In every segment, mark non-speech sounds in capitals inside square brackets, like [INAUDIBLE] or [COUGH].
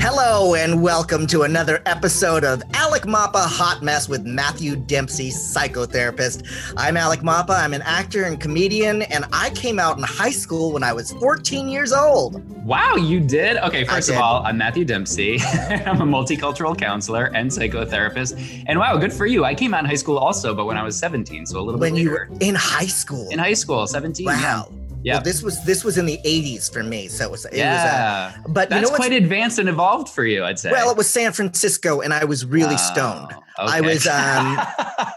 Hello and welcome to another episode of Alec Mapa Hot Mess with Matthew Dempsey, psychotherapist. I'm Alec Mapa. I'm an actor and comedian, and I came out in high school when I was 14 years old. Wow, you did? Okay, first of all, I'm Matthew Dempsey. [LAUGHS] I'm a multicultural counselor and psychotherapist. And wow, good for you. I came out in high school also, but when I was 17, so a little When bit later. When you were in high school. in high school, 17. wow. Yeah. Well, this was this was in the 80s for me, so it was. It Yeah. Was, uh, but That's you know quite advanced and evolved for you, I'd say. well, it was San Francisco, and I was really Oh, stoned. I was, um,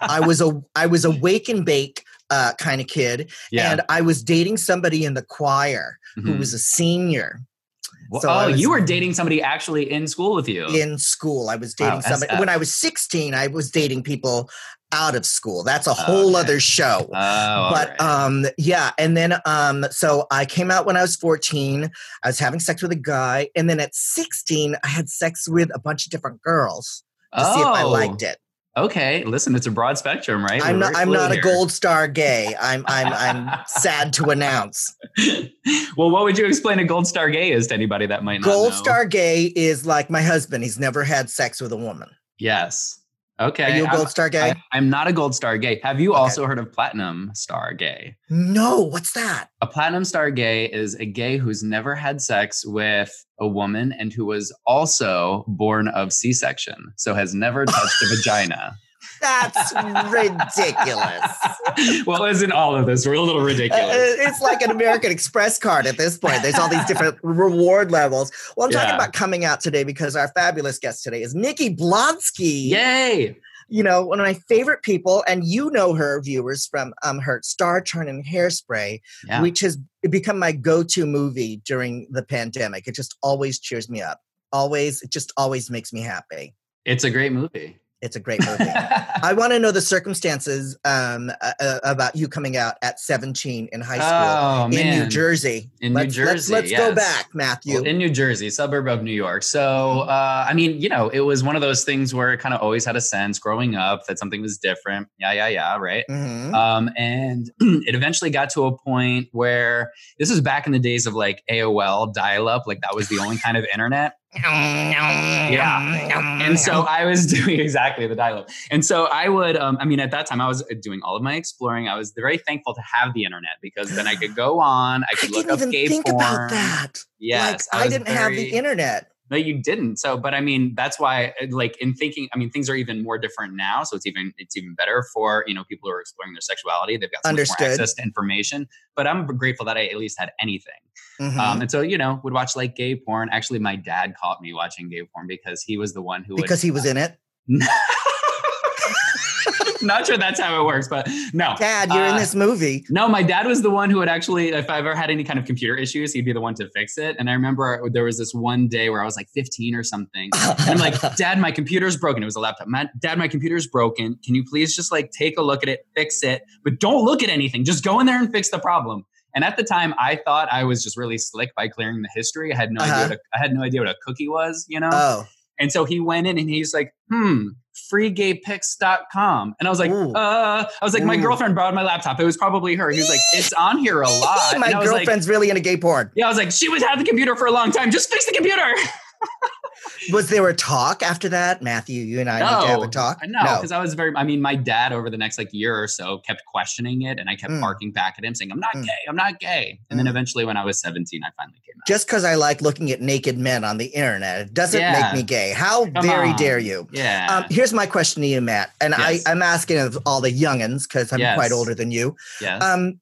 I was a I was a wake and bake uh, kind of kid, yeah. and I was dating somebody in the choir who Mhm. was a senior. Well, so oh, was- you were dating somebody actually in school with you. in school. I was dating Wow, somebody SF. when I was 16. I was dating people out of school. That's a whole Okay. other show. oh, but right. um yeah, and then um so I came out when I was 14. I was having sex with a guy and then at 16 I had sex with a bunch of different girls to see if I Oh, liked it. Okay, listen, it's a broad spectrum, right? I'm We're not I'm not a gold star gay. [LAUGHS] I'm I'm I'm sad to announce. well, what would you explain a gold star gay is to anybody that might not Gold know? star gay is like my husband. He's never had sex with a woman. Yes. Okay. Are you a gold star gay? I, am not a gold star gay. Have you Okay. also heard of platinum star gay? no, what's that? A platinum star gay is a gay who's never had sex with a woman and who was also born of C section, so has never touched a [LAUGHS] vagina. That's ridiculous. well, isn't all of this? We're a little Uh, ridiculous. it's like an American Express card at this point. There's all these different [LAUGHS] reward levels. Well, I'm talking Yeah. about coming out today because our fabulous guest today is Nikki Blonsky. Yay! You know, one of my favorite people, and you know her viewers from um, her Star Turn and Hairspray, Yeah. which has become my go-to movie during the pandemic. It just always cheers me up. Always, it just always makes me happy. it's a great movie. It's a great movie. I [LAUGHS] want to know the circumstances um, uh, uh, about you coming out at 17 in high school oh in New! Jersey. In New let's, let's- Jersey, Let's, go back, Matthew. Well, in New Jersey, suburb of New York. So, Mm-hmm. uh, I mean, you know, it was one of those things where it kind of always had a sense growing up that something was different. Yeah, yeah, yeah, right. Mhm. Um, and [CLEARS THROAT] it eventually got to a point where this was back in the days of like AOL dial up, like that was the only kind of internet. Yeah. And so I was [LAUGHS] doing exactly the dial up. And so I would, um, I mean, at that time, I was doing all of my exploring. I was very thankful to have the internet because then I could go on, I I could look didn't up even gay think porn. about that. Yes. like, I, was didn't have the internet. no, you didn't. So, but I mean, that's why, like, in thinking, I mean, things are even more different now. So it's even it's even better for you know people who are exploring their sexuality. They've got so much more Understood. access to information. But I'm grateful that I at least had anything. Mhm. Um, and so you know, would watch like gay porn. Actually, my dad caught me watching gay porn because he was the one who because he was in it. [LAUGHS] Not sure that's how it works, but no. Dad, you're in Uh, this movie. No, my dad was the one who would actually, if I ever had any kind of computer issues, he'd be the one to fix it. And I remember there was this one day where I was like 15 or something. [LAUGHS] And I'm like, Dad, my computer's broken. It was a laptop. My, Dad, my computer's broken. Can you please just like take a look at it, fix it, but don't look at anything. Just go in there and fix the problem. And at the time, I thought I was just really slick by clearing the history. I had no Uh-huh. idea. What a, I had no idea what a cookie was, you know. oh, And so he went in and he's like, hmm, freegaypics.com. And I was like, Ooh. uh, I was like, my Ooh. girlfriend borrowed my laptop. It was probably her. He was like, it's on here a [LAUGHS] lot. my was like, girlfriend's really into gay porn. yeah, I was like, she was had the computer for a long time. Just fix the computer. [LAUGHS] Was there a talk after that, Matthew? You and I need to have a talk. No, because I was very, I mean, my dad over the next like year or so kept questioning it and I kept Mm. barking back at him saying, I'm not Mm. gay, I'm not gay. And then Mm. eventually when I was 17, I finally came out. Just because I like looking at naked men on the internet, it doesn't Yeah. make me gay. How Come very on. dare you? yeah. Um, here's my question to you, Matt, and Yes. I, I'm asking of all the youngins because I'm Yes. quite older than you. yes. Um,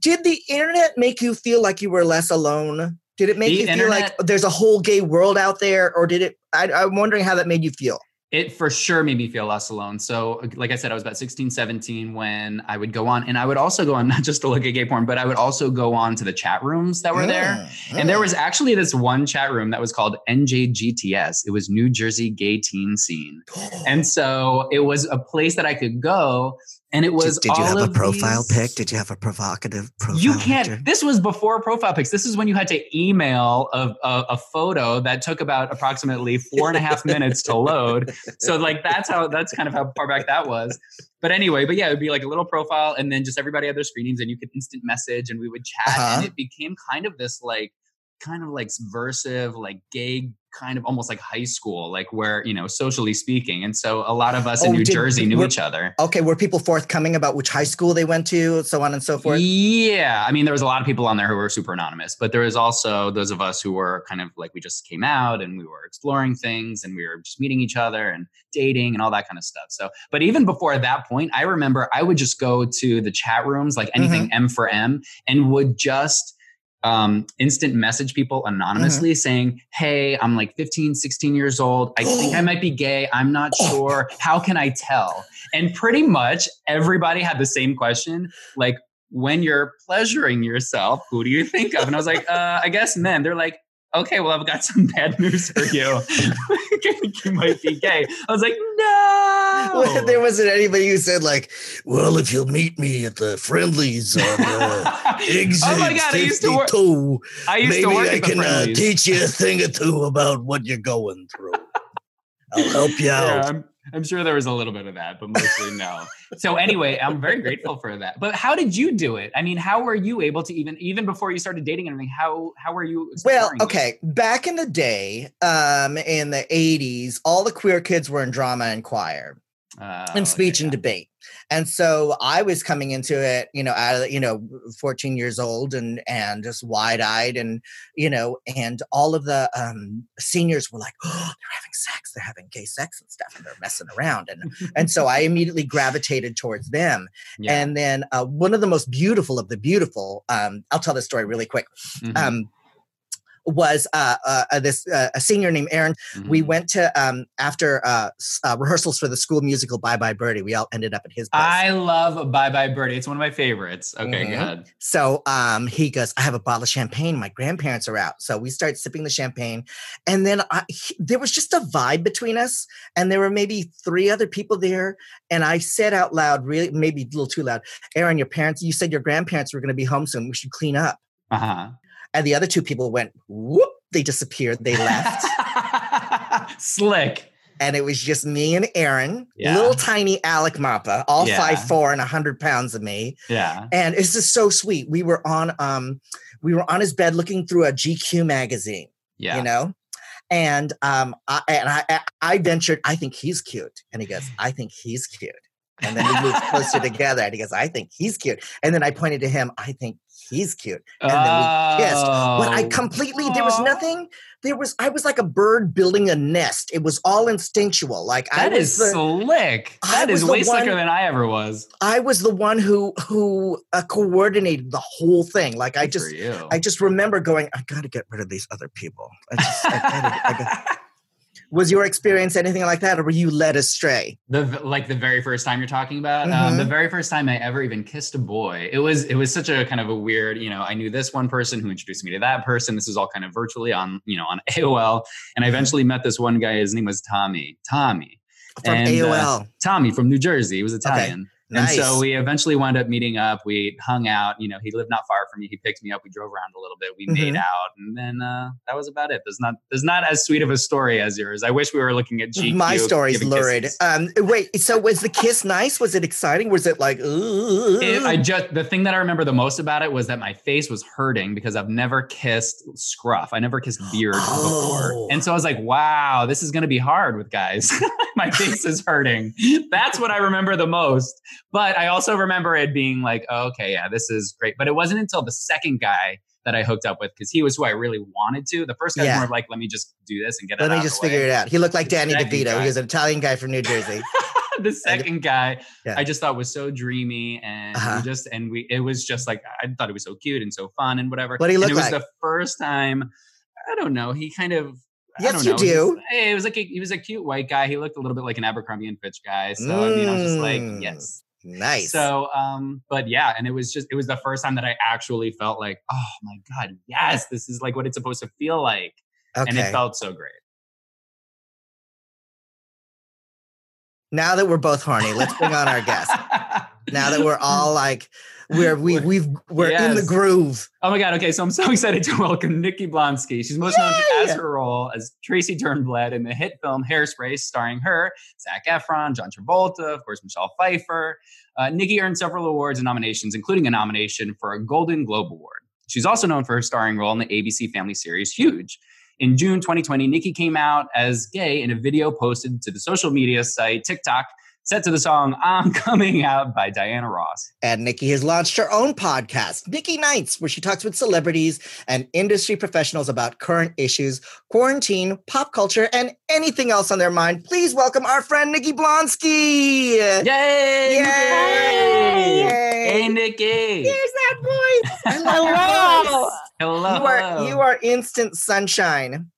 did the internet make you feel like you were less alone? Did it make The you feel like there's a whole gay world out there, or did it? I, I'm wondering how that made you feel. it for sure made me feel less alone. So, like I said, I was about 16, 17 when I would go on, and I would also go on [LAUGHS] not just to look at gay porn, but I would also go on to the chat rooms that were there. And there was actually this one chat room that was called NJGTS. It was New Jersey Gay Teen Scene. [GASPS] And so it was a place that I could go and it was. Did, did you have a profile these, pic? Did you have a provocative profile? You can't. picture? This was before profile pics. This is when you had to email a, a, a photo that took about approximately four and a half minutes to load. So like that's how that's kind of how far back that was. But anyway, but yeah, it would be like a little profile, and then just everybody had their screenings, and you could instant message, and we would chat, Uh-huh. and it became kind of this like kind of like subversive, like gay, kind of almost like high school, like where you know socially speaking. And so a lot of us in Oh, New did- Jersey knew were- each other. Okay, were people forthcoming about which high school they went to, so on and so forth? Yeah, I mean, there was a lot of people on there who were super anonymous, but there was also those of us who were kind of like we just came out and we were exploring things and we were just meeting each other and dating and all that kind of stuff. So, but even before that point, I remember I would just go to the chat rooms, like anything mm-hmm. M for M, and would just um, instant message people anonymously saying, Hey, I'm like 15, 16 years old. I think I might be gay. I'm not [GASPS] sure. How can I tell? And pretty much everybody had the same question like, when you're pleasuring yourself, who do you think of? And I was like, [LAUGHS] uh, I guess men. They're like, okay, well, I've got some bad [LAUGHS] news for you. I [LAUGHS] think you might be gay. I was like, Well, no. there wasn't anybody who said like, "Well, if you'll meet me at the Friendly's on uh, [LAUGHS] exit oh my god, I used to work. I used to maybe work I can uh, teach you a thing or two about what you're going through. I'll help you out." I'm, I'm sure there was a little bit of that, but mostly no. So anyway, I'm very grateful for that. But how did you do it? I mean, how were you able to even even before you started dating and everything? How how were you? Well, exploring it? okay. Back in the day, um, in the 80s, all the queer kids were in drama and choir. Uh, and speech okay, and debate. And so I was coming into it, you know, out of, you know, 14 years old and and just wide eyed and you know, and all of the um seniors were like, oh, [GASPS] they're having sex, they're having gay sex and stuff, and they're messing around. And and so I immediately gravitated towards them. yeah. And then uh, one of the most beautiful of the beautiful, um, I'll tell this story really quick. Mhm, Um was uh, uh, uh, this uh, a senior named Aaron we mhm. went to um after uh, uh rehearsals for the school musical bye bye birdie we all ended up at his place I love Bye Bye Birdie. It's one of my favorites. Okay, Mhm. go ahead. so um he goes i have a bottle of champagne my grandparents are out so we start sipping the champagne and then I, he- there was just a vibe between us and there were maybe three other people there and i said out loud really maybe a little too loud aaron your parents you said your grandparents were going to be home soon we should clean up Uh huh. And the other two people went whoop they disappeared they left [LAUGHS] Slick. and it was just me and Aaron, Yeah. little tiny Alec Mapa, all Yeah. five four and a hundred pounds of me, Yeah. and it's just so sweet. We were on um, we were on his bed looking through a GQ magazine, Yeah. you know, and um, I, and I I- I ventured, I think he's cute, and he goes, I think he's cute, and then we moved closer together, and he goes, I think he's cute, and then I pointed to him, I think he's cute, and then we kissed. But I Oh. completely there was nothing. There was I was like a bird building a nest. It was all instinctual. Like I That was is the, slick. I That is way slicker than I ever was. I was the one who who uh, coordinated the whole thing. Like I Good just, I just remember going. I got to get rid of these other people. I just, I gotta, I gotta. Was your experience anything like that, or were you led astray? the like the very first time you're talking about um, Mhm. the very first time i ever even kissed a boy. It was it was such a kind of a weird you know i knew this one person who introduced me to that person. This is all kind of virtually on you know on [LAUGHS] aol and i Mm-hmm. eventually met this one guy. His name was tommy. Tommy. From And, uh, AOL. tommy from new jersey. He was italian nice. and so we eventually wound up meeting up we hung out you know he lived not far from me he picked me up we drove around a little bit we made Mhm. out and then uh, that was about it there's not there's not as sweet of a story as yours i wish we were looking at GQ My story's lurid. Um, wait. So was the kiss nice? Was it exciting? Was it like? It, I just the thing that I remember the most about it was that my face was hurting because I've never kissed scruff. I never kissed beard Oh. before, and so I was like, "Wow, this is going to be hard with guys." [LAUGHS] [LAUGHS] my face is hurting. That's what I remember the most. But I also remember it being like, oh, "Okay, yeah, this is great." But it wasn't until the second guy that I hooked up with because he was who I really wanted to. The first guy was more like, "Let me just do this and get Let it." Let me just the way. figure it out. He looked like The Danny DeVito. guy. He was an Italian guy from New Jersey. [LAUGHS] the second guy Yeah. I just thought was so dreamy and Uh-huh. just and we it was just like I thought it was so cute and so fun and whatever. What'd he look and it was like? the first time I don't know, he kind of Yes, you do. was- hey, it was like a, he was a cute white guy. He looked a little bit like an Abercrombie and Fitch guy. So I mean, I was just like, Mm. yes. Nice. So, um, but yeah, and it was just it was the first time that I actually felt like, oh my god, yes, this is like what it's supposed to feel like, okay. and it felt so great. now that we're both horny, let's bring on our guest. now that we're [LAUGHS] all like we're we we've we're yes. in the groove. Oh my god! Okay, so I'm so [LAUGHS] excited to welcome Nikki Blonsky. She's most Yay! known as her role as Tracy Turnblad in the hit film Hairspray, starring her, Zac Efron, John Travolta, of course, Michelle Pfeiffer. Uh, Nikki earned several awards and nominations, including a nomination for a Golden Globe Award. She's also known for her starring role in the ABC Family series Huge. In June 2020, Nikki came out as gay in a video posted to the social media site TikTok set to the song I'm Coming Out by Diana Ross. And Nikki has launched her own podcast, Nikki Nights, where she talks with celebrities and industry professionals about current issues, quarantine, pop culture, and anything else on their mind. Please welcome our friend Nikki Blonsky. Yay! Yay! Yay! Hey, Nikki. Here's that voice. Hello. Hello. You are, you are instant sunshine.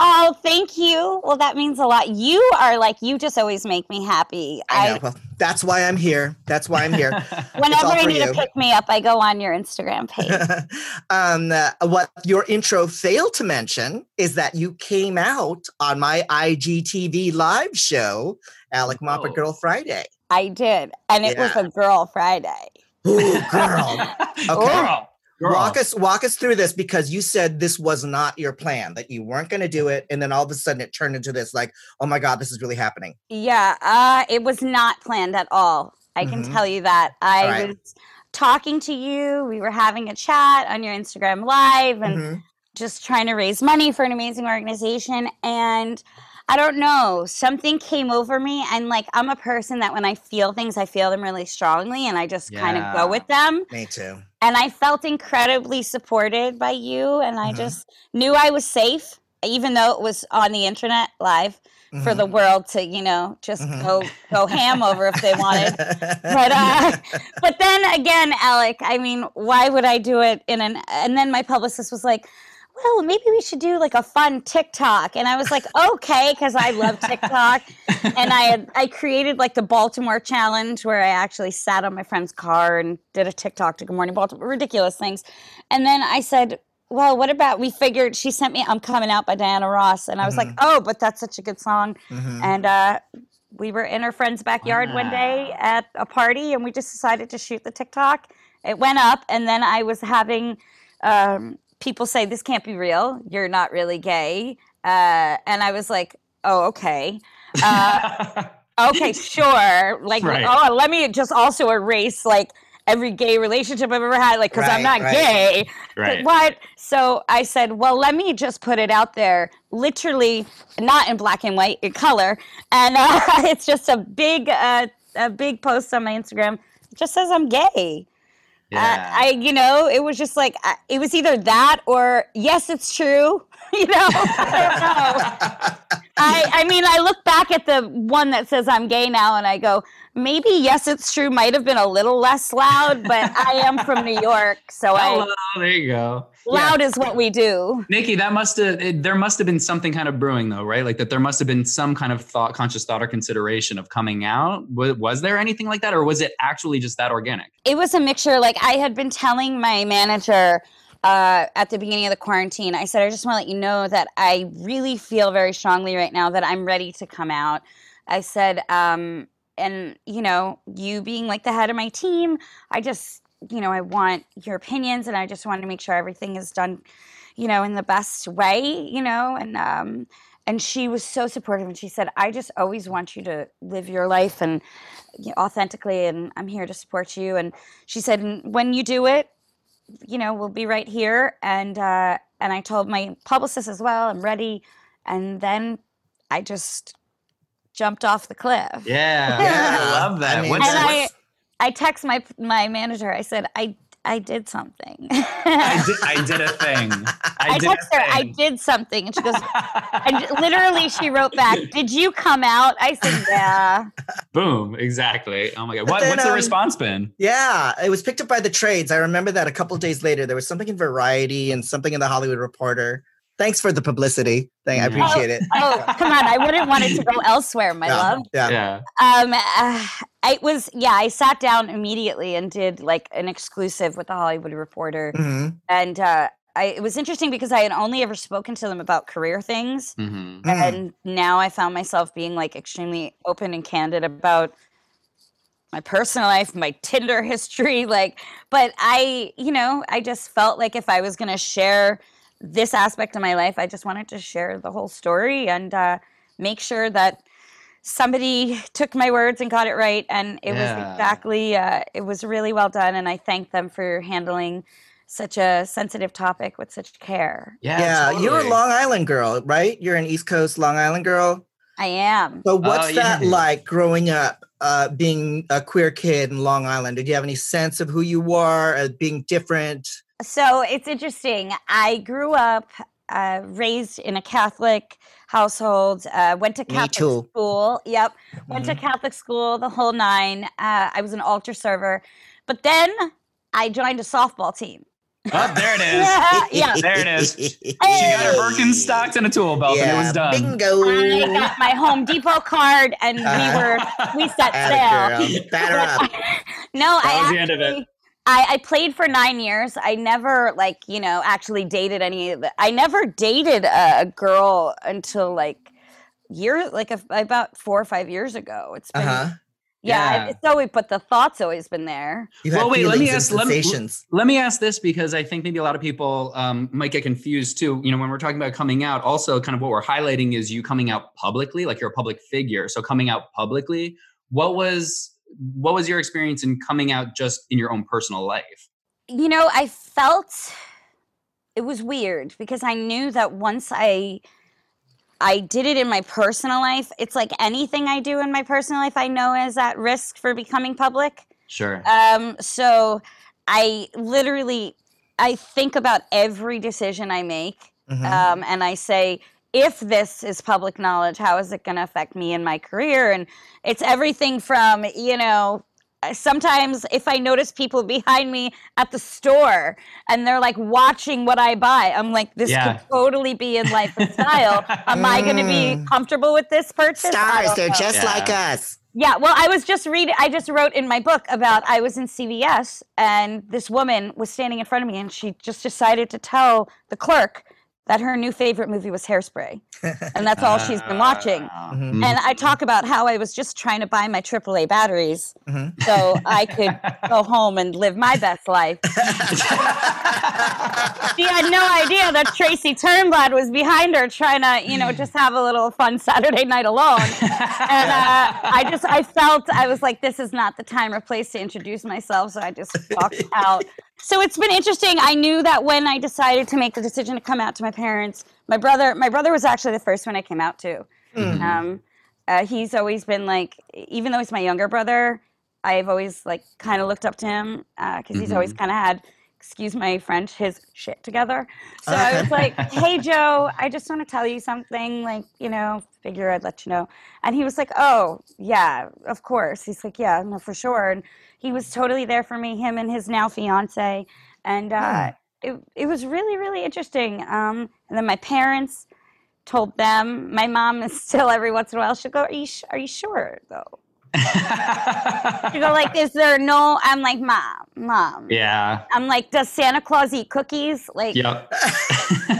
Oh, thank you. Well, that means a lot. You are like you just always make me happy. I, know. Well, that's why I'm here. That's why I'm here. [LAUGHS] Whenever I need you. to pick me up, I go on your Instagram page. [LAUGHS] um, uh, what your intro failed to mention is that you came out on my IGTV live show, Alec Mapa Girl Friday. I did, and it yeah. was a Girl Friday. Ooh, girl. [LAUGHS] Okay. Girl. Girl. Walk us walk us through this because you said this was not your plan that you weren't going to do it, and then all of a sudden it turned into this like, oh my god, this is really happening. Yeah, uh, it was not planned at all. I can mm-hmm. tell you that. I right. was talking to you. We were having a chat on your Instagram live and mm-hmm. just trying to raise money for an amazing organization and. I don't know. Something came over me, and like I'm a person that when I feel things, I feel them really strongly, and I just yeah. kind of go with them. Me too. And I felt incredibly supported by you, and I mm-hmm. just knew I was safe, even though it was on the internet live. Mm-hmm. For the mm-hmm. world to, you know, just mm-hmm. go go ham over if they wanted, but [LAUGHS] uh, but then again, Alec, I mean, why would I do it in an? And then my publicist was like, well, maybe we should do like a fun TikTok. And I was like, [LAUGHS] okay, because I love TikTok. and I had I created like the Baltimore challenge where I actually sat on my friend's car and did a TikTok to Good Morning Baltimore, ridiculous things. And then I said, well, what about we figured she sent me I'm Coming Out by Diana Ross. And I was mm-hmm. like, oh, but that's such a good song. Mm-hmm. And uh, we were in her friend's backyard wow. one day at a party and we just decided to shoot the TikTok. It went up and then I was having um, people say this can't be real. You're not really gay. Uh, and I was like, oh, okay. Uh, okay, [LAUGHS] sure. Like, right. oh, let me just also erase like every gay relationship I've ever had, like, because right, I'm not right. gay. Right. What? So I said, well, let me just put it out there, literally not in black and white, in color. And uh, [LAUGHS] it's just a big, uh, a big post on my Instagram. It just says I'm gay. Yeah. Uh, I, you know, it was just like uh, it was either that or yes, it's true. [LAUGHS] you know, I, I, I mean, I look back at the one that says I'm gay now, and I go, maybe yes, it's true. Might have been a little less loud, but I am from New York, so Hello, I. There you go. Loud yeah. is what we do. Nikki, that must have there must have been something kind of brewing though, right? Like that there must have been some kind of thought, conscious thought or consideration of coming out. Was, was there anything like that, or was it actually just that organic? It was a mixture. Like I had been telling my manager uh, at the beginning of the quarantine, I said, I just want to let you know that I really feel very strongly right now that I'm ready to come out. I said, um, and you know, you being like the head of my team, I just, you know, I want your opinions and I just want to make sure everything is done, you know, in the best way, you know, and, um, and she was so supportive and she said i just always want you to live your life and you know, authentically and i'm here to support you and she said when you do it you know, we'll be right here. And uh, and I told my publicist as well, I'm ready. And then I just jumped off the cliff. Yeah, yeah I love that. I mean, and I, I text my my manager. I said, I I did something. I, did, I did a thing. [LAUGHS] I, I did text her, I did something. And she goes, [LAUGHS] and literally she wrote back, Did you come out? I said, Yeah. Boom. Exactly. Oh my God. What, then, what's the um, response been? Yeah. It was picked up by the trades. I remember that a couple days later, there was something in Variety and something in the Hollywood Reporter Thanks for the publicity thing. I appreciate oh, it. Oh, come on. I wouldn't want it to go elsewhere, my yeah, love. Yeah. yeah. Um, uh, it was, yeah, I sat down immediately and did like an exclusive with the Hollywood Reporter. Mm-hmm. And uh, I, it was interesting because I had only ever spoken to them about career things. Mm-hmm. And now I found myself being like extremely open and candid about my personal life, my Tinder history, like, but I, you know, I just felt like if I was going to share this aspect of my life, I just wanted to share the whole story and uh, make sure that somebody took my words and got it right. And it yeah. was exactly, uh, it was really well done. And I thank them for handling such a sensitive topic with such care. Yeah, yeah. Totally. You're a Long Island girl, right? You're an East Coast Long Island girl. I am. So what's oh, that like growing up, uh, being a queer kid in Long Island? Did you have any sense of who you were, as being different? So it's interesting. I grew up uh, raised in a Catholic household, uh, went to Catholic school. Yep. Mm-hmm. Went to mm-hmm. Catholic school, the whole nine. Uh, I was an altar server. But then I joined a softball team. Oh, there it [LAUGHS] is. yeah, yeah. There it is. Hey. She got her Birkenstocks and a tool belt, yeah, and it was done. Bingo. I got my Home Depot card, and we [LAUGHS] were we set sail. Batter up. [LAUGHS] no, that I was actually, the end of it. I, I played for nine years. I never like you know actually dated any of the. I never dated a, a girl until like years like a, about four or five years ago. It's been uh-huh. Yeah, yeah. it's always, but the thought's always been there. well, wait, let me ask. Let me, let me ask this because I think maybe a lot of people um, might get confused too. You know, when we're talking about coming out, also kind of what we're highlighting is you coming out publicly, like you're a public figure. So coming out publicly, what was what was your experience in coming out just in your own personal life? You know, I felt it was weird because I knew that once I I did it in my personal life. It's like anything I do in my personal life, I know is at risk for becoming public. Sure. Um, so I literally, I think about every decision I make, mm-hmm. um, and I say, if this is public knowledge, how is it going to affect me and my career? And it's everything from, you know, sometimes if I notice people [LAUGHS] behind me at the store and they're like watching what I buy, I'm like, this yeah. could totally be in life and [LAUGHS] style. Am mm. I going to be comfortable with this purchase? Stars, they're know. just yeah. like us. Yeah, well, I was just reading, I just wrote in my book about I was in CVS and this woman was standing in front of me and she just decided to tell the clerk that her new favorite movie was Hairspray. [LAUGHS] And that's all she's been watching. Mm-hmm. And I talk about how I was just trying to buy my AAA batteries mm-hmm. so I could [LAUGHS] go home and live my best life. [LAUGHS] she had no idea that Tracy Turnblad was behind her trying to, you know, just have a little fun Saturday night alone. And uh, I just, I felt, I was like, this is not the time or place to introduce myself. So I just walked out so it's been interesting. I knew that when I decided to make the decision to come out to my parents, my brother, my brother was actually the first one I came out to. Mm-hmm. Um, uh, he's always been like, even though he's my younger brother, I've always like kind of looked up to him because uh, mm-hmm. he's always mm-hmm. kind of had, excuse my French, his shit together. So I was like, [LAUGHS] "Hey Joe, I just want to tell you something. Like, you know, figure I'd let you know." And he was like, "Oh, yeah, of course." He's like, "Yeah, no, for sure." And he was totally there for me, him and his now fiance, and uh, yeah. it it was really really interesting. Um, and then my parents told them. My mom is still every once in a while she'll go, "Are you sh- are you sure though?" You go like, is there no? I'm like, mom, mom. Yeah. I'm like, does Santa Claus eat cookies? Like, yep.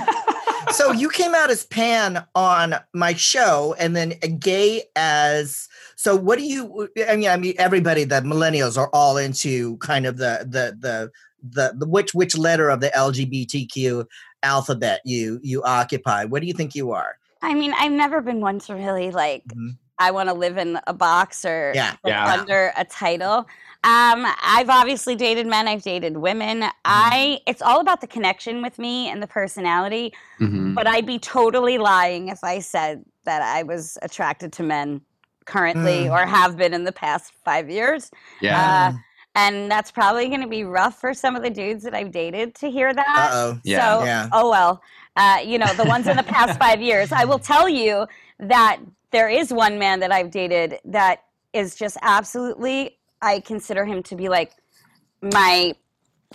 [LAUGHS] so you came out as pan on my show, and then gay as so what do you? I mean, I mean, everybody, the millennials are all into kind of the the the the, the which which letter of the LGBTQ alphabet you you occupy. What do you think you are? I mean, I've never been one to really like. Mm-hmm. I want to live in a box or yeah. yeah. under a title. Um, I've obviously dated men. I've dated women. Mm-hmm. I it's all about the connection with me and the personality. Mm-hmm. But I'd be totally lying if I said that I was attracted to men currently mm. or have been in the past five years. Yeah. Uh, and that's probably going to be rough for some of the dudes that I've dated to hear that. Uh-oh. Yeah. So, yeah. oh well. Uh, you know, the ones in the past [LAUGHS] five years. I will tell you that there is one man that I've dated that is just absolutely, I consider him to be like my,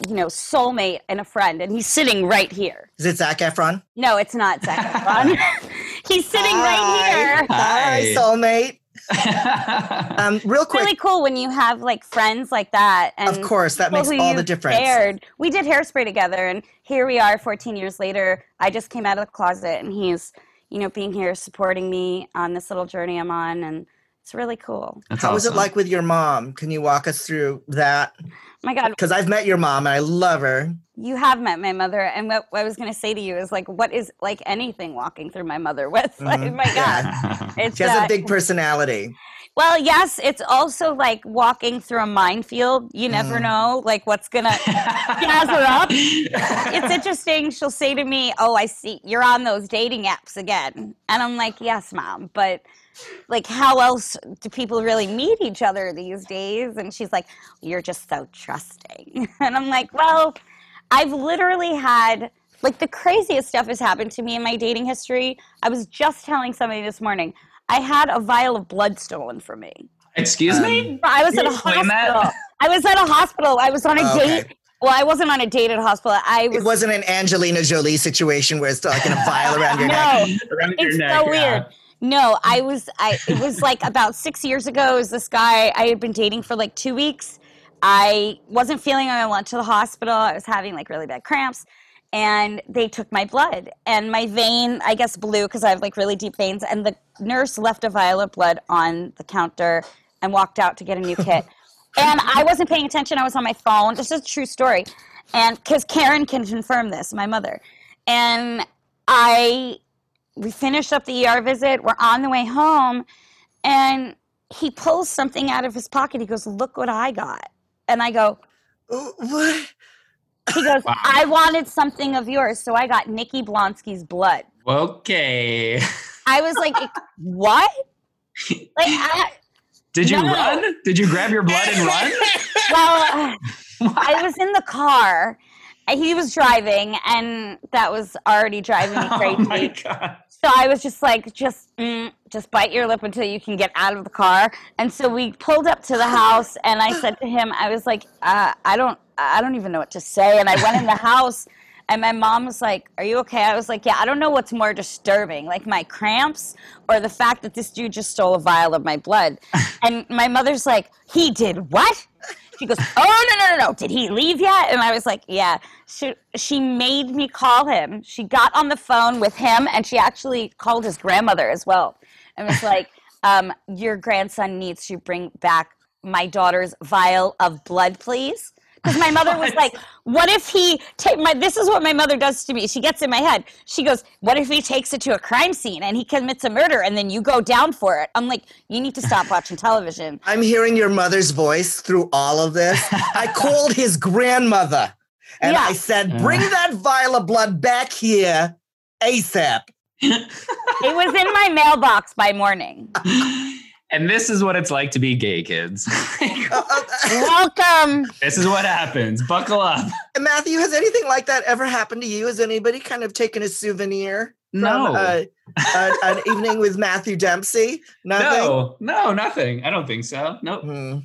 you know, soulmate and a friend. And he's sitting right here. Is it Zac Efron? No, it's not Zac Efron. [LAUGHS] [LAUGHS] he's sitting Hi. right here. Hi, soulmate. [LAUGHS] um, real quick, really cool when you have like friends like that. And of course, that makes all the difference. Cared. We did hairspray together, and here we are, 14 years later. I just came out of the closet, and he's, you know, being here supporting me on this little journey I'm on, and It's really cool. That's How was it like with your mom? Can you walk us through that? my God, Because I've met your mom and I love her. you have met my mother, and what, what I was going to say to you is like, what is like anything walking through my mother with? [LAUGHS] Like, Mhm. my God, it's She has uh, a big personality. Well, yes, it's also like walking through a minefield. You never Mm. know, like what's gonna [LAUGHS] gas her up. it's interesting. She'll say to me, "Oh, I see you're on those dating apps again," and I'm like, "Yes, mom," but like, how else do people really meet each other these days? And she's like, "You're just so trusting," [LAUGHS] and I'm like, "Well, I've literally had." Like the craziest stuff has happened to me in my dating history. I was just telling somebody this morning. I had a vial of blood stolen from me. Excuse Um, me? I was Can at a you explain that? hospital. I was at a hospital. I was on a Oh, date. okay. Well, I wasn't on a date at a hospital. I was. It wasn't an Angelina Jolie situation where it's like in a vial around your [LAUGHS] neck. no, Around your it's neck, so yeah. weird. No, I was. I. It was like about six years ago. It was this guy I had been dating for like two weeks. I wasn't feeling. it. I went to the hospital. I was having like really bad cramps, and they took my blood and my vein. I guess blew because I have like really deep veins. And the nurse left a vial of blood on the counter and walked out to get a new [LAUGHS] kit. and I wasn't paying attention. I was on my phone. This is a true story, and because Karen can confirm this, my mother, and I we finished up the ER visit. We're on the way home, and he pulls something out of his pocket. He goes, "Look what I got," and I go. Oh, What? He goes, Wow. "I wanted something of yours, so I got Nikki Blonsky's blood." Okay. I was like, "What?" Like, [LAUGHS] I, Did you No. run? Did you grab your blood and run? [LAUGHS] well, I was in the car. He was driving, and that was already driving me [LAUGHS] oh crazy. my god. So I was just like, just, mm, just bite your lip until you can get out of the car. And so we pulled up to the house, and I said to him, I was like, uh, I don't, I don't even know what to say. And I went in the [LAUGHS] house, and my mom was like, "Are you okay?" I was like, "Yeah." I don't know what's more disturbing, like my cramps or the fact that this dude just stole a vial of my blood. [LAUGHS] And my mother's like, "He did what?" She goes, "Oh no no no no! Did he leave yet?" And I was like, "Yeah." She she made me call him. She got on the phone with him, and she actually called his grandmother as well, and was like, [LAUGHS] um, "Your grandson needs to bring back my daughter's vial of blood, please." Because my mother was like, [LAUGHS] "What if he take my?" This is what my mother does to me. She gets in my head. She goes, "What if he takes it to a crime scene and he commits a murder, and then you go down for it?" I'm like, "You need to stop watching [LAUGHS] television." I'm hearing your mother's voice through all of this. I [LAUGHS] called his grandmother and Yeah. I said, bring mm. that vial of blood back here ASAP. It was in my mailbox by morning. And this is what it's like to be gay, kids. Uh, [LAUGHS] uh, [LAUGHS] Welcome. this is what happens. Buckle up. Matthew, has anything like that ever happened to you? Has anybody kind of taken a souvenir from No. uh, an [LAUGHS] evening with Matthew Dempsey? Nothing. No, no, nothing. I don't think so. Nope. Hmm.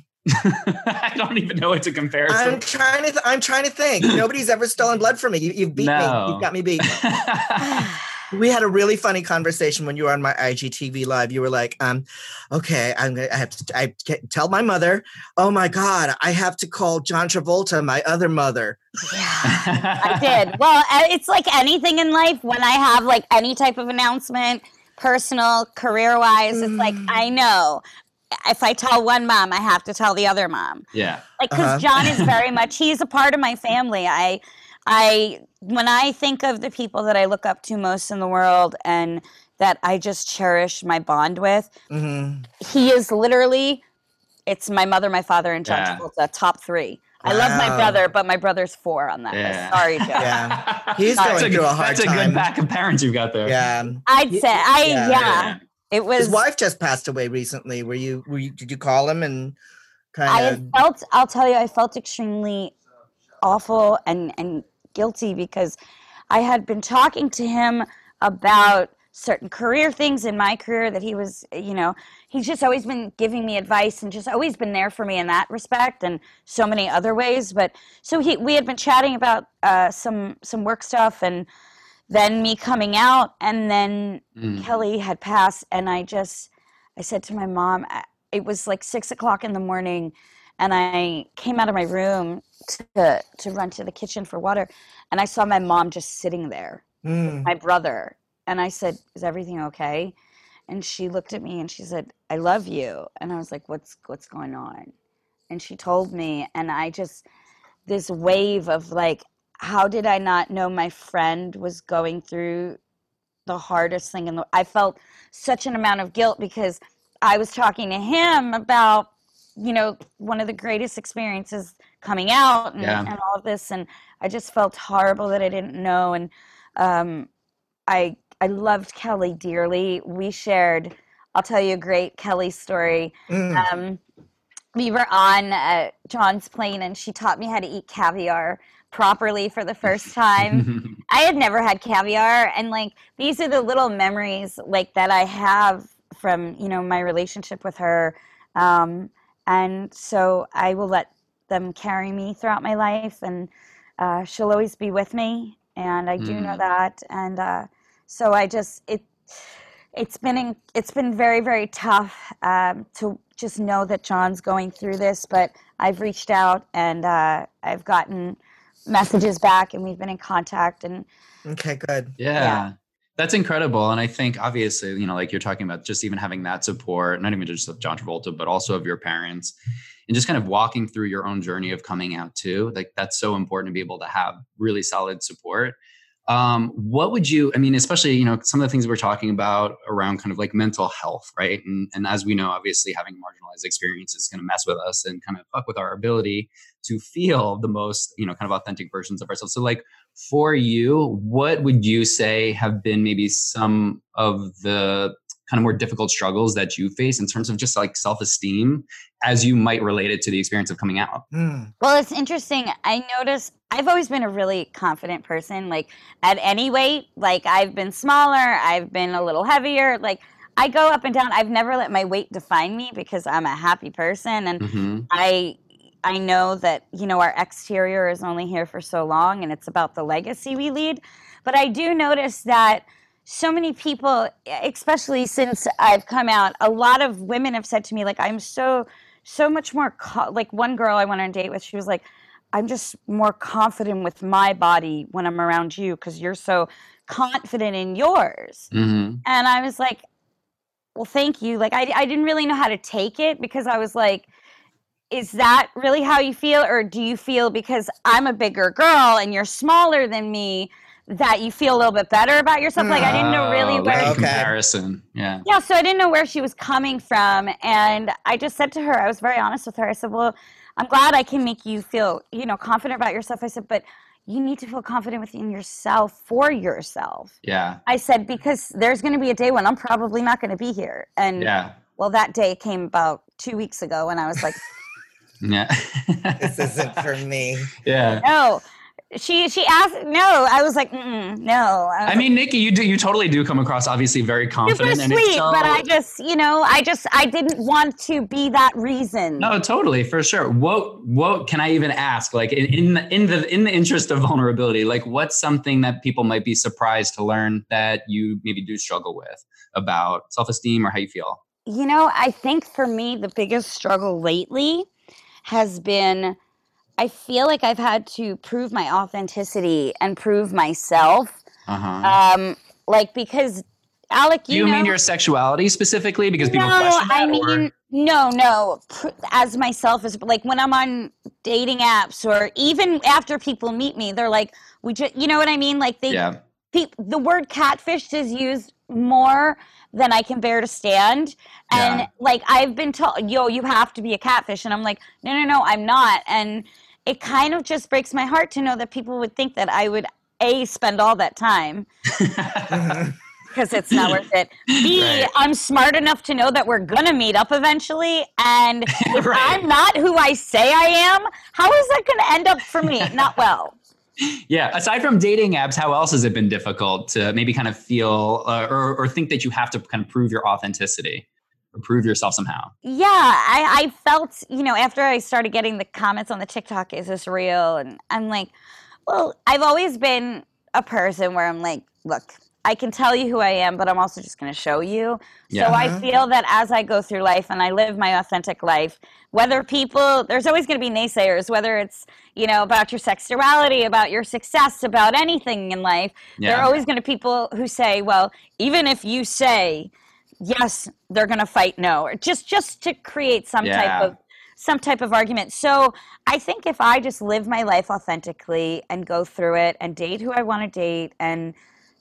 I don't even know what to compare. I'm trying to. Th- I'm trying to think. Nobody's ever stolen blood from me. You, you've beat No. me. You've got me beat. [SIGHS] [SIGHS] We had a really funny conversation when you were on my IGTV live. You were like, um, "Okay, I'm gonna. I have to. I ca- tell my mother. Oh my God, I have to call John Travolta, my other mother. Yeah, I did. Well, uh, it's like anything in life. When I have like any type of announcement, personal, career wise, it's like Mm. I know if I tell one mom, I have to tell the other mom. yeah. Like because Uh-huh. John is [LAUGHS] very much he's a part of my family. I, I when I think of the people that I look up to most in the world and that I just cherish my bond with, hmm he is literally it's my mother, my father, and John Yeah. Travolta, top three. I love my brother, but my brother's four on that Yeah. list. Sorry, Joe. Yeah. [LAUGHS] He's That's going a, through a hard That's a good pack of parents you've got there. Yeah, I'd say I yeah. yeah. It was his wife just passed away recently. Were you? Were you? Did you call him and I kind had of? felt I'll tell you, I felt extremely awful and, and guilty because I had been talking to him about certain career things in my career that he was, you know, he's just always been giving me advice and just always been there for me in that respect and so many other ways. But so he we had been chatting about uh, some some work stuff and then me coming out and then Mm. Kelly had passed, and I just, I said to my mom, it was like six o'clock in the morning, and I came out of my room to to run to the kitchen for water, and I saw my mom just sitting there, Mm. my brother, and I said, "Is everything okay?" and she looked at me and she said, "I love you." And I was like, "What's what's going on?" And she told me, and I just this wave of like, how did I not know my friend was going through the hardest thing in the I felt such an amount of guilt because I was talking to him about you know one of the greatest experiences coming out and, Yeah. and all of this and I just felt horrible that I didn't know and um, I I loved Kelly dearly. We shared I'll tell you a great Kelly story. Mm. Um, we were on uh, John's plane and she taught me how to eat caviar properly for the first time. [LAUGHS] I had never had caviar and like these are the little memories like that I have from, you know, my relationship with her. Um, and so I will let them carry me throughout my life and uh, she'll always be with me and I do know Mm. that and uh, so I just it it's been in, it's been very very tough um, to just know that John's going through this but I've reached out and uh, I've gotten messages back and we've been in contact and Okay, good. Yeah. Yeah. That's incredible. And I think obviously, you know, like you're talking about just even having that support, not even just of John Travolta, but also of your parents and just kind of walking through your own journey of coming out too. Like that's so important to be able to have really solid support. Um, what would you, I mean, especially, you know, some of the things we're talking about around kind of like mental health, right? And, and as we know, obviously having marginalized experience is going to mess with us and kind of fuck with our ability to feel the most, you know, kind of authentic versions of ourselves. So like for you, what would you say have been maybe some of the kind of more difficult struggles that you face in terms of just like self-esteem as you might relate it to the experience of coming out? Mm. Well, it's interesting. I notice I've always been a really confident person. Like at any weight, like I've been smaller, I've been a little heavier. Like I go up and down. I've never let my weight define me because I'm a happy person and Mm-hmm. I I know that, you know, our exterior is only here for so long and it's about the legacy we lead. But I do notice that so many people, especially since I've come out, a lot of women have said to me, like, I'm so, so much more, co- like, one girl I went on a date with, she was like, I'm just more confident with my body when I'm around you because you're so confident in yours. Mm-hmm. And I was like, well, thank you. Like, I, I didn't really know how to take it because I was like, is that really how you feel? Or do you feel because I'm a bigger girl and you're smaller than me that you feel a little bit better about yourself? Like, I didn't know really Oh, where. Okay. comparison. Yeah. Yeah, so I didn't know where she was coming from. And I just said to her, I was very honest with her. I said, Well, I'm glad I can make you feel, you know, confident about yourself. I said, but you need to feel confident within yourself for yourself. Yeah. I said, because there's going to be a day when I'm probably not going to be here. And Yeah. well, that day came about two weeks ago, and I was like, [LAUGHS] Yeah. This isn't for me. yeah. no. She she asked no. I was like, Mm-mm, no. I, was I mean, Nikki, you do you totally do come across obviously very confident super and it's sweet, so, but I just you know I just I didn't want to be that reason. No, totally, for sure. What what can I even ask? Like in, in the in the in the interest of vulnerability, like what's something that people might be surprised to learn that you maybe do struggle with about self-esteem or how you feel? You know, I think for me the biggest struggle lately has been I feel like I've had to prove my authenticity and prove myself. Uh-huh. Um, like because Alec, you, you know, mean your sexuality specifically because people question that? I or- mean, no, no. As myself, as like when I'm on dating apps, or even after people meet me, they're like, "We just," you know what I mean? Like they, yeah. peop the word catfish is used more than I can bear to stand, and Yeah. like I've been told, "Yo, you have to be a catfish," and I'm like, "No, no, no, I'm not," and it kind of just breaks my heart to know that people would think that I would a spend all that time [LAUGHS] because it's not worth it. B, Right. am smart enough to know that we're gonna meet up eventually, and [LAUGHS] if Right. I'm not who I say I am, how is that gonna end up for me? Not well. yeah. Aside from dating apps, how else has it been difficult to maybe kind of feel uh, or, or think that you have to kind of prove your authenticity or prove yourself somehow? Yeah, I, I felt, you know, after I started getting the comments on the TikTok, is this real? And I'm like, well, I've always been a person where I'm like, look, I can tell you who I am, but I'm also just going to show you. Yeah. So I feel that as I go through life and I live my authentic life, whether people, there's always going to be naysayers, whether it's, you know, about your sexuality, about your success, about anything in life. There are always going to be people who say, well, even if you say yes, they're going to fight no, or just just to create some Yeah. type of some type of argument. So I think if I just live my life authentically and go through it and date who I want to date and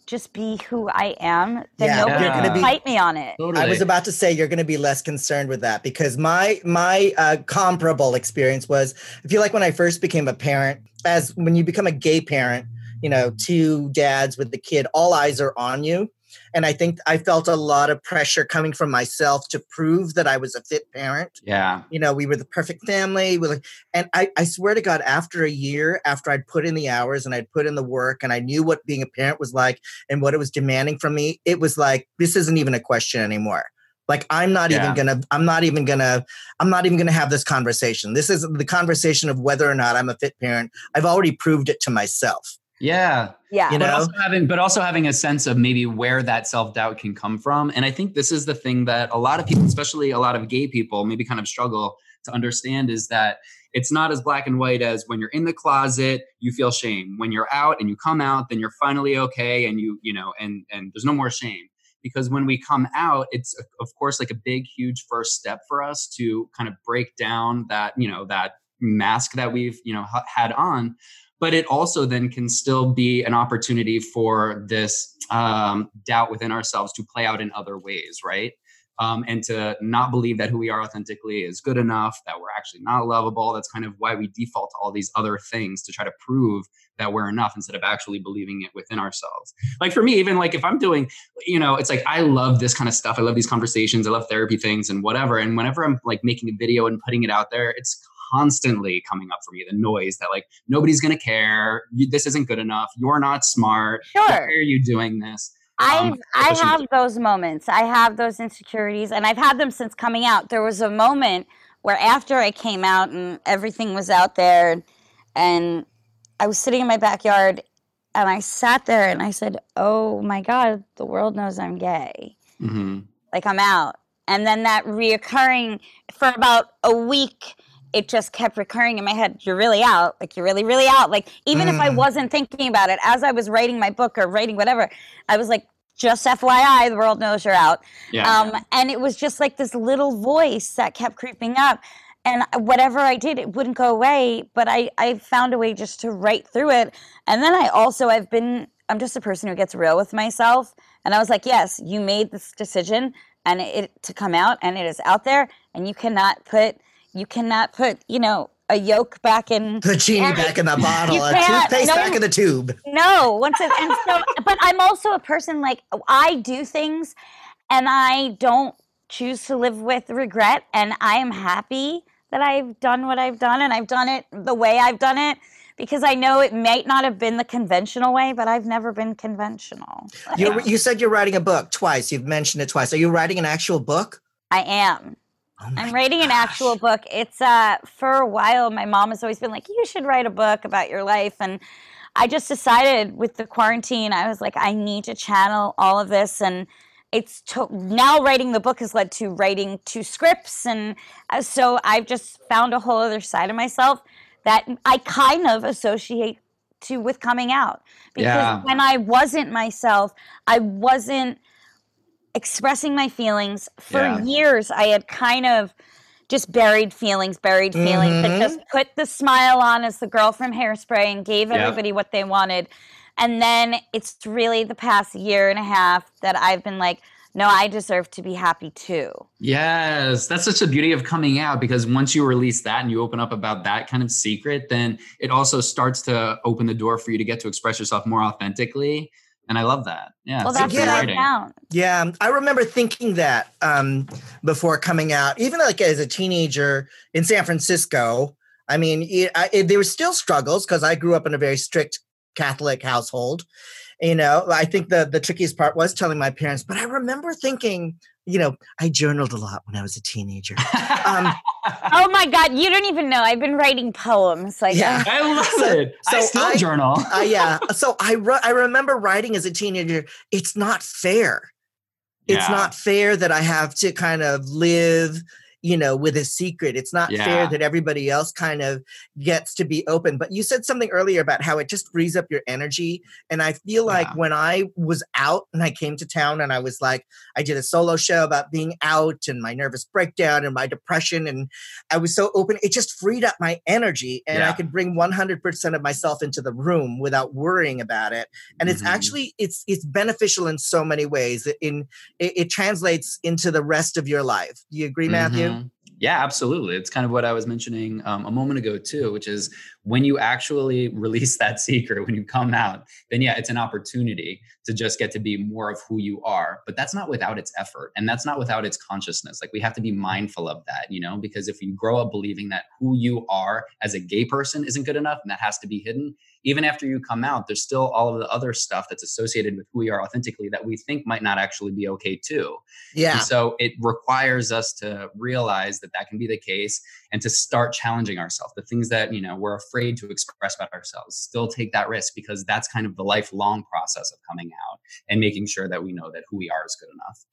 just be who I am, then Yeah, nobody you're can gonna fight me on it. Totally. I was about to say you're going to be less concerned with that because my my uh, comparable experience was I feel like when I first became a parent, as when you become a gay parent, you know, two dads with the kid, all eyes are on you, and I think I felt a lot of pressure coming from myself to prove that I was a fit parent. yeah. You know, we were the perfect family. We like, and I, I swear to God, after a year, after I'd put in the hours and I'd put in the work and I knew what being a parent was like and what it was demanding from me, it was like, this isn't even a question anymore. Like I'm not Yeah. even gonna, I'm not even gonna, I'm not even gonna have this conversation. This is the conversation of whether or not I'm a fit parent. I've already proved it to myself. Yeah. Yeah. You but also having but also having a sense of maybe where that self-doubt can come from. And i think this is the thing that a lot of people especially a lot of gay people maybe kind of struggle to understand is that it's not as black and white as when you're in the closet you feel shame. When you're out and you come out then you're finally okay and you you know and and there's no more shame. Because when we come out it's of course like a big huge first step for us to kind of break down that you know that mask that we've you know ha- had on but it also then can still be an opportunity for this um, doubt within ourselves to play out in other ways right? Um, and to not believe that who we are authentically is good enough that we're actually not lovable that's kind of why we default to all these other things to try to prove that we're enough instead of actually believing it within ourselves. Like for me even like if i'm doing you know it's like i love this kind of stuff i love these conversations i love therapy things and whatever and whenever i'm like making a video and putting it out there it's constantly coming up for me the noise that like nobody's gonna care you, this isn't good enough you're not smart why Sure. are you doing this I Um, I have those moments. I have those insecurities, and I've had them since coming out. There was a moment where after I came out and everything was out there, and I was sitting in my backyard, and I sat there and I said, "Oh my God, the world knows I'm gay. hmm Like I'm out." And then that reoccurring for about a week. It just kept recurring in my head. You're really out. Like you're really, really out. Like even if I Mm. wasn't thinking about it as I was writing my book or writing whatever, I was like, just FYI, the world knows you're out. yeah Um, and it was just like this little voice that kept creeping up. And whatever I did, it wouldn't go away. But I, I found a way just to write through it. And then I also, I've been, I'm just a person who gets real with myself. And I was like, yes, you made this decision and it to come out and it is out there. And you cannot put, you cannot put, you know, a yolk back in The genie Yeah. back in the bottle, a toothpaste no. back in the tube. no, once it, and so, but I'm also a person like I do things, and I don't choose to live with regret, and I am happy that I've done what I've done, and I've done it the way I've done it because I know it might not have been the conventional way, but I've never been conventional. You're, you said you're writing a book twice. You've mentioned it twice. Are you writing an actual book? I am. Oh I'm writing an actual book. It's uh for a while my mom has always been like you should write a book about your life and I just decided with the quarantine I was like I need to channel all of this and it's to- now writing the book has led to writing two scripts and uh, so I've just found a whole other side of myself that I kind of associate to with coming out because Yeah. when I wasn't myself I wasn't expressing my feelings. For Yeah. years i had kind of just buried feelings buried feelings and just mm-hmm. put the smile on as the girl from hairspray and gave everybody what they wanted. And then it's really the past year and a half that i've been like no i deserve to be happy too. Yes, that's such the beauty of coming out because once you release that and you open up about that kind of secret, then it also starts to open the door for you to get to express yourself more authentically. And I love that. Yeah. well it's that's good what i writing. Yeah, I remember thinking that um, before coming out, even like as a teenager in San Francisco. I mean, it, I, it, there were still struggles because I grew up in a very strict Catholic household. You know, I think the the trickiest part was telling my parents, but I remember thinking, you know, I journaled a lot when I was a teenager. Um, [LAUGHS] oh my god you don't even know i've been writing poems like Yeah. I love So- it. I so still I- journal. uh, yeah, so I ru- I remember writing as a teenager. It's not fair. It's Yeah. not fair that I have to kind of live you know, with his secret. It's not Yeah. fair that everybody else kind of gets to be open. But you said something earlier about how it just frees up your energy. And I feel like Yeah. when I was out and I came to town and I was like, I did a solo show about being out and my nervous breakdown and my depression. And I was so open, it just freed up my energy. And I could bring 100% of myself into the room without worrying about it. And it's Mhm. actually, it's, it's beneficial in so many ways. It- In, it, it translates into the rest of your life. Do you agree, Matthew? Mhm. Yeah, absolutely. It's kind of what I was mentioning um, a moment ago too, which is when you actually [LAUGHS] release that secret, when you come out, then yeah, it's an opportunity to just get to be more of who you are. But that's not without its effort, and that's not without its consciousness. Like we have to be mindful of that, you know, because if you grow up believing that who you are as a gay person isn't good enough and that has to be hidden, even after you come out, there's still all of the other stuff that's associated with who we are authentically that we think might not actually be okay too. Yeah. And so it requires us to realize that that can be the case and to start challenging ourselves. The things that, you know, we're afraid to express about ourselves, still take that risk because that's kind of the lifelong process of coming out and making sure that we know that who we are is good enough.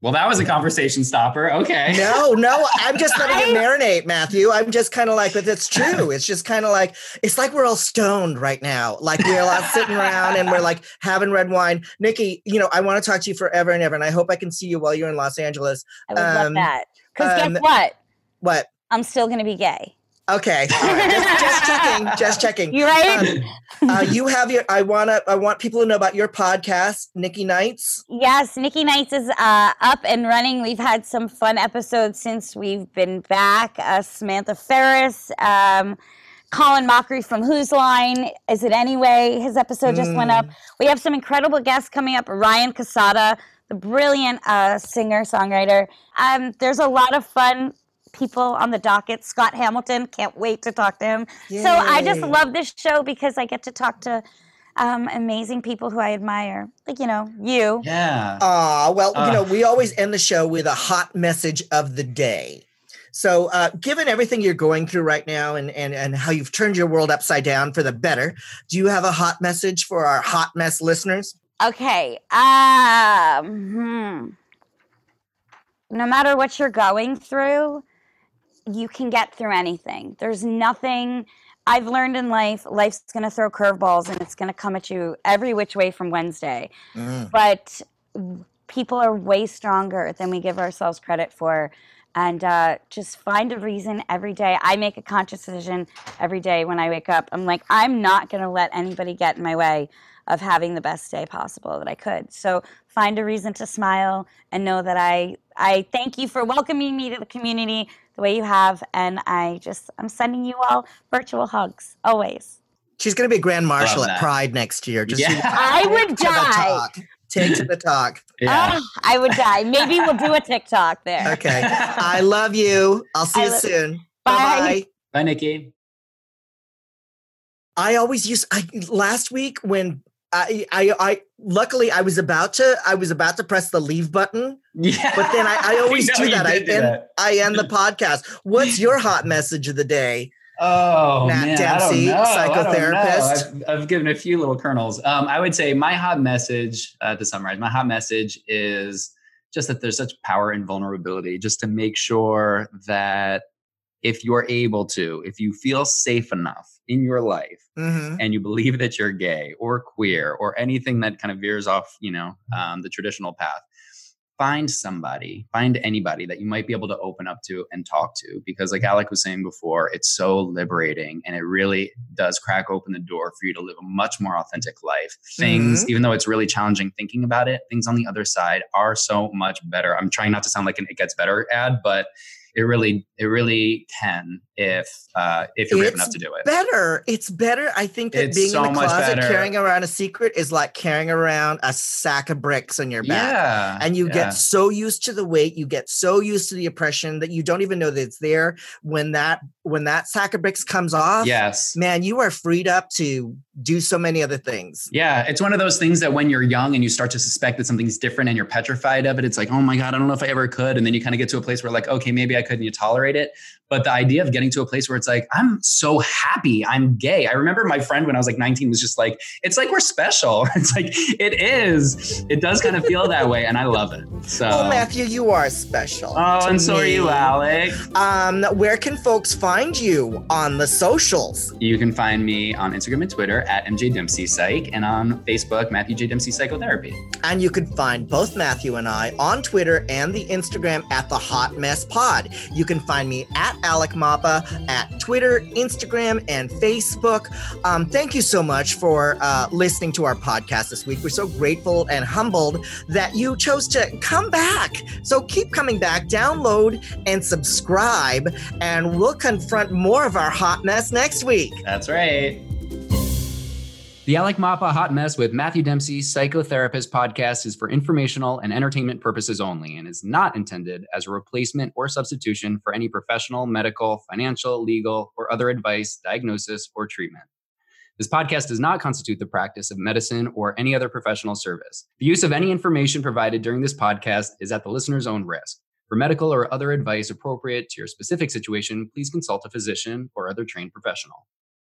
Well, that was a conversation stopper. Okay. No, no, I'm just letting it [LAUGHS] marinate, Matthew. I'm just kind of like, but it's true. It's just kind of like, it's like we're all stoned right now. Like we're all sitting around and we're like having red wine. Nikki, you know, I want to talk to you forever and ever. And I hope I can see you while you're in Los Angeles. I would Um, love that. Because um, guess what? What? I'm still going to be gay. Okay. Right. Just, just [LAUGHS] checking. Just checking. You right? Um, uh, you have your, I want to, I want people to know about your podcast, Nikki Nights. Yes, Nikki Nights is uh, up and running. We've had some fun episodes since we've been back. Uh, Samantha Ferris, um, Colin Mochrie from Whose Line Is It Anyway? His episode just went up. We have some incredible guests coming up. Ryan Cassata, the brilliant uh, singer songwriter. Um, there's a lot of fun people on the docket. Scott Hamilton, can't wait to talk to him. So I just love this show because I get to talk to um, amazing people who I admire, like you know you. Yeah. Ah, well, you Uh. know, we always end the show with a hot message of the day. So, uh, given everything you're going through right now and, and, and how you've turned your world upside down for the better, do you have a hot message for our hot mess listeners? Okay. Um, hmm. No matter what you're going through, you can get through anything. There's nothing I've learned in life. Life's going to throw curveballs and it's going to come at you every which way from Wednesday. Mm. But people are way stronger than we give ourselves credit for. And uh, just find a reason every day. I make a conscious decision every day when I wake up. I'm like, I'm not going to let anybody get in my way of having the best day possible that I could. So find a reason to smile and know that I I thank you for welcoming me to the community the way you have, and I just I'm sending you all virtual hugs always. She's going to be a grand marshal at. Pride next year. Just Yeah. I would take to the die. talk. Take to the talk. [LAUGHS] Yeah. Ah, I would die. Maybe we'll do a TikTok there. Okay. I love you. I'll see I you love- soon. Bye. Bye. Bye, Nikki. I always use I last week when I, I I luckily I was about to I was about to press the leave button Yeah. But then I, I [LAUGHS] always know do that. I end, that. I end the podcast. What's your hot message of the day? Oh, Matt man, Dempsey, I don't know. I don't know. psychotherapist. I've, I've given a few little kernels. Um, I would say my hot message, uh, to summarize, my hot message is just that there's such power in vulnerability, just to make sure that if you're able to, if you feel safe enough in your life hmm and you believe that you're gay or queer or anything that kind of veers off, you know, um, the traditional path, find somebody, find anybody that you might be able to open up to and talk to. Because, like Alec was saying before, it's so liberating and it really does crack open the door for you to live a much more authentic life. Things, even though it's really challenging thinking about it, things on the other side are so much better. I'm trying not to sound like an it gets better ad, but it really, it really can if uh, if you're brave enough to do it. Better. It's better. I think that It's being so in the closet better. carrying around a secret is like carrying around a sack of bricks on your back. Yeah, And you yeah. get so used to the weight, you get so used to the oppression that you don't even know that it's there. When that when that sack of bricks comes off, yes. man, you are freed up to do so many other things. Yeah, it's one of those things that when you're young and you start to suspect that something's different and you're petrified of it, it's like, oh my God, I don't know if I ever could. And then you kind of get to a place where, like, okay, maybe I could and you tolerate it. But the idea of getting to a place where it's like, I'm so happy I'm gay. I remember my friend when I was like 19 was just like, it's like we're special. [LAUGHS] It's like, it is. It does kind of feel that way. And I love it. So, well, Matthew, you are special. Oh, and so are you, Alec. Um, where can folks find you on the socials? You can find me on Instagram and Twitter at MJ Dempsey Psych and on Facebook, Matthew J. Dempsey Psychotherapy. And you can find both Matthew and I on Twitter and the Instagram at the Hot Mess Pod. You can find me at Alec Mapa at Twitter, Instagram, and Facebook. Um, thank you so much for uh, listening to our podcast this week. We're so grateful and humbled that you chose to come back. So keep coming back, download and subscribe, and we'll confront more of our hot mess next week. That's right. The Alec Mapa Hot Mess with Matthew Dempsey Psychotherapist podcast is for informational and entertainment purposes only and is not intended as a replacement or substitution for any professional, medical, financial, legal, or other advice, diagnosis, or treatment. This podcast does not constitute the practice of medicine or any other professional service. The use of any information provided during this podcast is at the listener's own risk. For medical or other advice appropriate to your specific situation, please consult a physician or other trained professional.